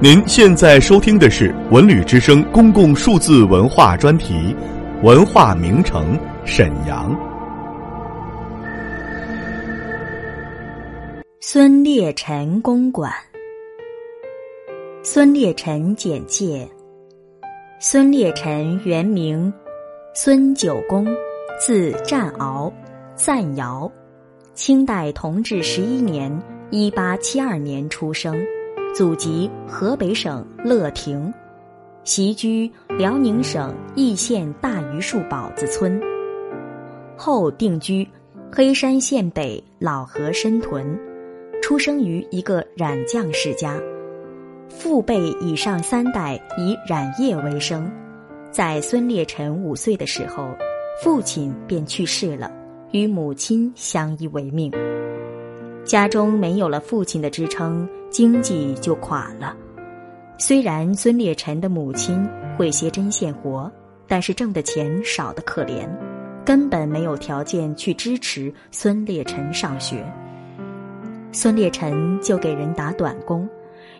您现在收听的是《文旅之声》公共数字文化专题《文化名城沈阳》。孙烈臣公馆。孙烈臣简介：孙烈臣原名孙九公，字占鳌，赞尧，清代同治十一年（一八七二年）出生。祖籍河北省乐亭，习居辽宁省义县大榆树堡子村，后定居黑山县北老河深屯。出生于一个染匠世家，父辈以上三代以染业为生。在孙烈臣五岁的时候，父亲便去世了，与母亲相依为命。家中没有了父亲的支撑，经济就垮了。虽然孙烈臣的母亲会些针线活，但是挣的钱少得可怜，根本没有条件去支持孙烈臣上学。孙烈臣就给人打短工，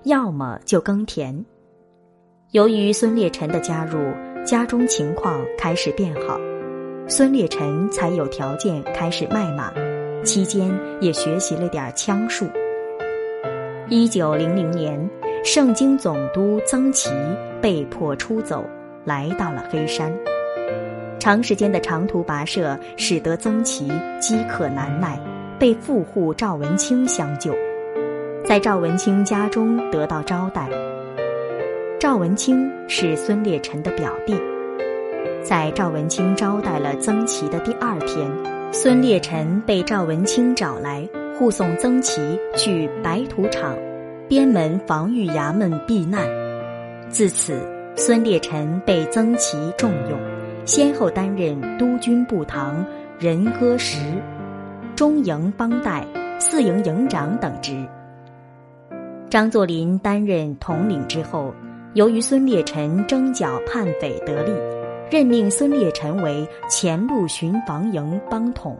要么就耕田。由于孙烈臣的加入，家中情况开始变好，孙烈臣才有条件开始卖马。期间也学习了点枪术。一九零零年，盛京总督曾琦被迫出走，来到了黑山。长时间的长途跋涉使得曾琦饥渴难耐，被富户赵文清相救，在赵文清家中得到招待。赵文清是孙烈臣的表弟，在赵文清招待了曾琦的第二天。孙烈臣被赵文清找来护送曾琦去白土场边门防御衙门避难。自此，孙烈臣被曾琦重用，先后担任督军部堂人歌石、中营帮带、四营营长等职。张作霖担任统领之后，由于孙烈臣征剿叛匪得力。任命孙烈臣为前路巡防营帮统。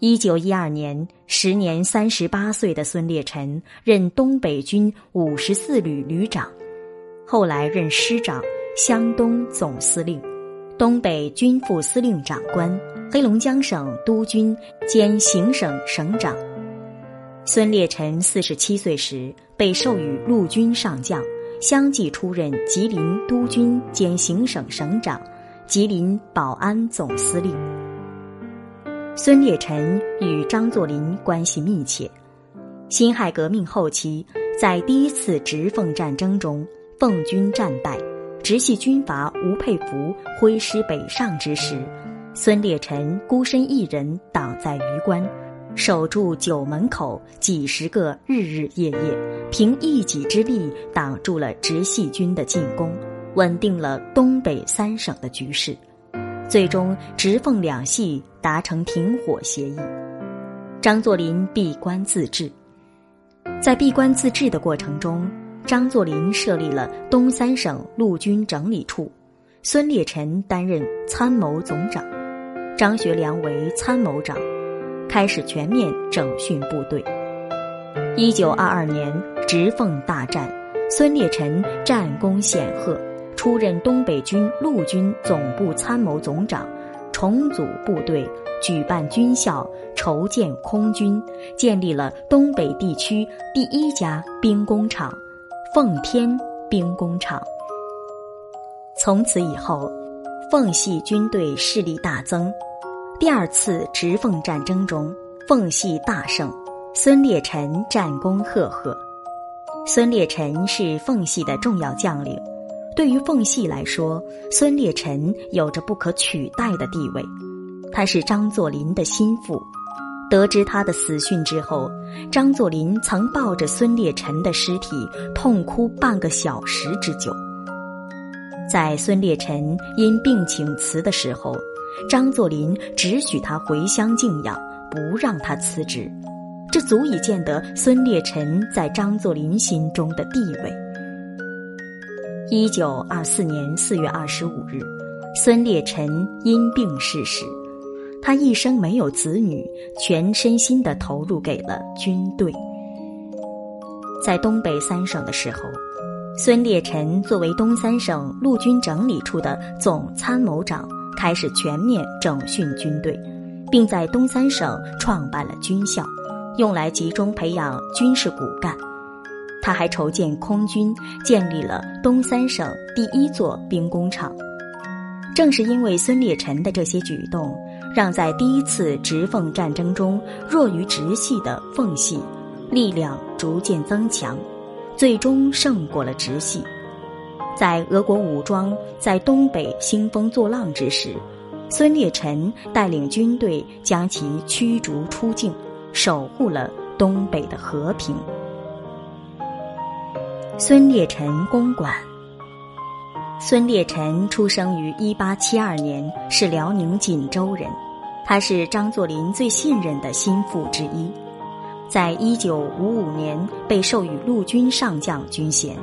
一九一二年，时年三十八岁的孙烈臣任东北军五十四旅旅长，后来任师长、湘东总司令、东北军副司令长官、黑龙江省督军兼行省省长。孙烈臣四十七岁时被授予陆军上将。相继出任吉林督军兼行省省长、吉林保安总司令。孙烈臣与张作霖关系密切。辛亥革命后期，在第一次直奉战争中，奉军战败，直系军阀吴佩孚挥师北上之时，孙烈臣孤身一人挡在榆关。守住九门口几十个日日夜夜，凭一己之力挡住了直系军的进攻，稳定了东北三省的局势。最终，直奉两系达成停火协议。张作霖闭关自治，在闭关自治的过程中，张作霖设立了东三省陆军整理处，孙烈臣担任参谋总长，张学良为参谋长。开始全面整训部队。一九二二年直奉大战，孙烈臣战功显赫，出任东北军陆军总部参谋总长，重组部队，举办军校，筹建空军，建立了东北地区第一家兵工厂——奉天兵工厂。从此以后，奉系军队势力大增。第二次直奉战争中，奉系大胜，孙烈臣战功赫赫。孙烈臣是奉系的重要将领，对于奉系来说，孙烈臣有着不可取代的地位。他是张作霖的心腹。得知他的死讯之后，张作霖曾抱着孙烈臣的尸体痛哭半个小时之久。在孙烈臣因病请辞的时候。张作霖只许他回乡静养，不让他辞职，这足以见得孙烈臣在张作霖心中的地位。一九二四年四月二十五日，孙烈臣因病逝世。他一生没有子女，全身心的投入给了军队。在东北三省的时候，孙烈臣作为东三省陆军整理处的总参谋长，开始全面整训军队，并在东三省创办了军校，用来集中培养军事骨干。他还筹建空军，建立了东三省第一座兵工厂。正是因为孙烈臣的这些举动，让在第一次直奉战争中弱于直系的奉系力量逐渐增强。最终胜过了直系，在俄国武装在东北兴风作浪之时，孙烈臣带领军队将其驱逐出境，守护了东北的和平。孙烈臣公馆。孙烈臣出生于一八七二年，是辽宁锦州人，他是张作霖最信任的心腹之一。在一九五五年被授予陆军上将军衔。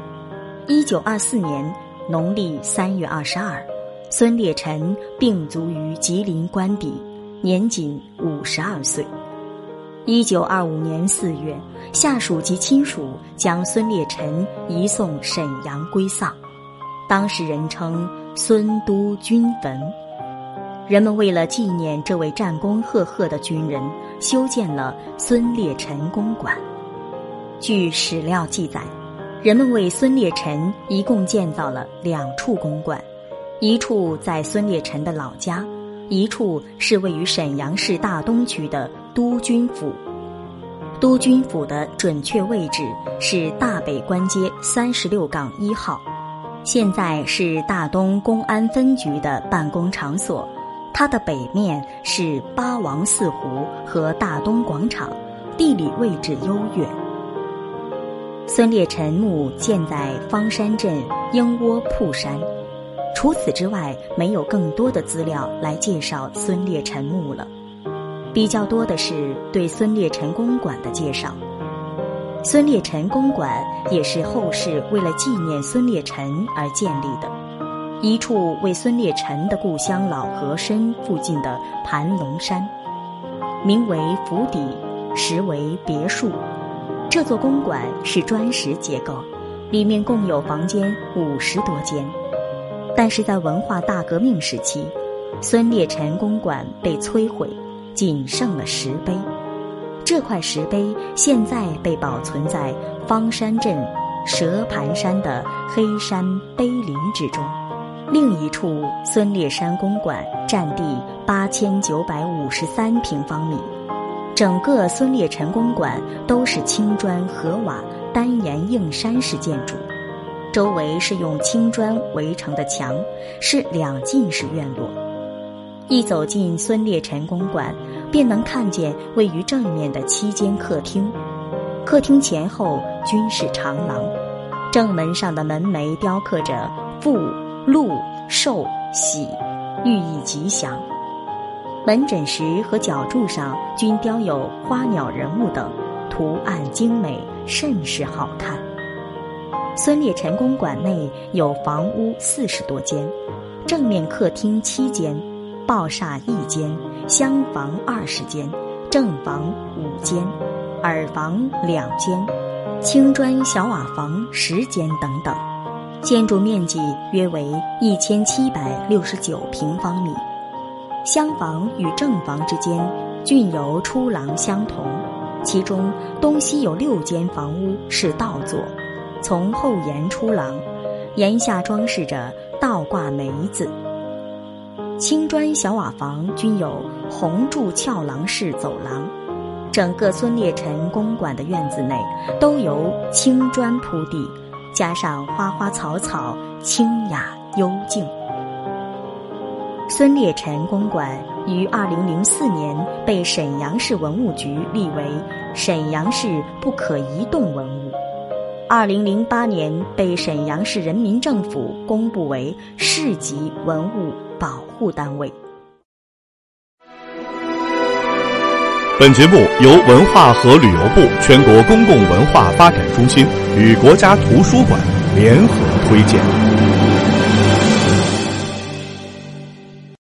一九二四年农历三月二十二，孙烈臣病卒于吉林官邸，年仅五十二岁。一九二五年四月，下属及亲属将孙烈臣移送沈阳归丧，当时人称“孙都军坟”。人们为了纪念这位战功赫赫的军人，修建了孙烈臣公馆。据史料记载，人们为孙烈臣一共建造了两处公馆，一处在孙烈臣的老家，一处是位于沈阳市大东区的督军府。督军府的准确位置是大北关街三十六杠一号，现在是大东公安分局的办公场所。它的北面是八王寺湖和大东广场，地理位置优越。孙烈臣墓建在方山镇鹰窝铺山。除此之外，没有更多的资料来介绍孙烈臣墓了。比较多的是对孙烈臣公馆的介绍。孙烈臣公馆也是后世为了纪念孙烈臣而建立的。一处为孙烈臣的故乡老河参附近的盘龙山，名为府邸，实为别墅。这座公馆是砖石结构，里面共有房间五十多间。但是在文化大革命时期，孙烈臣公馆被摧毁，仅剩了石碑。这块石碑现在被保存在方山镇蛇盘山的黑山碑林之中。另一处孙烈山公馆占地八千九百五十三平方米，整个孙烈臣公馆都是青砖河瓦单檐硬山式建筑，周围是用青砖围成的墙，是两进式院落。一走进孙烈臣公馆，便能看见位于正面的七间客厅，客厅前后均是长廊，正门上的门楣雕刻着富。禄寿喜，寓意吉祥。门枕石和角柱上均雕有花鸟人物等，图案精美，甚是好看。孙烈臣公馆内有房屋四十多间，正面客厅七间，抱厦一间，厢房二十间，正房五间，耳房两间，青砖小瓦房十间等等。建筑面积约为一千七百六十九平方米，厢房与正房之间均由出廊相同，其中东西有六间房屋是倒座，从后檐出廊，檐下装饰着倒挂梅子。青砖小瓦房均有红柱翘廊式走廊，整个孙烈臣公馆的院子内都由青砖铺地。加上花花草草，清雅幽静。孙烈臣公馆于二零零四年被沈阳市文物局立为沈阳市不可移动文物，二零零八年被沈阳市人民政府公布为市级文物保护单位。本节目由文化和旅游部全国公共文化发展中心与国家图书馆联合推荐。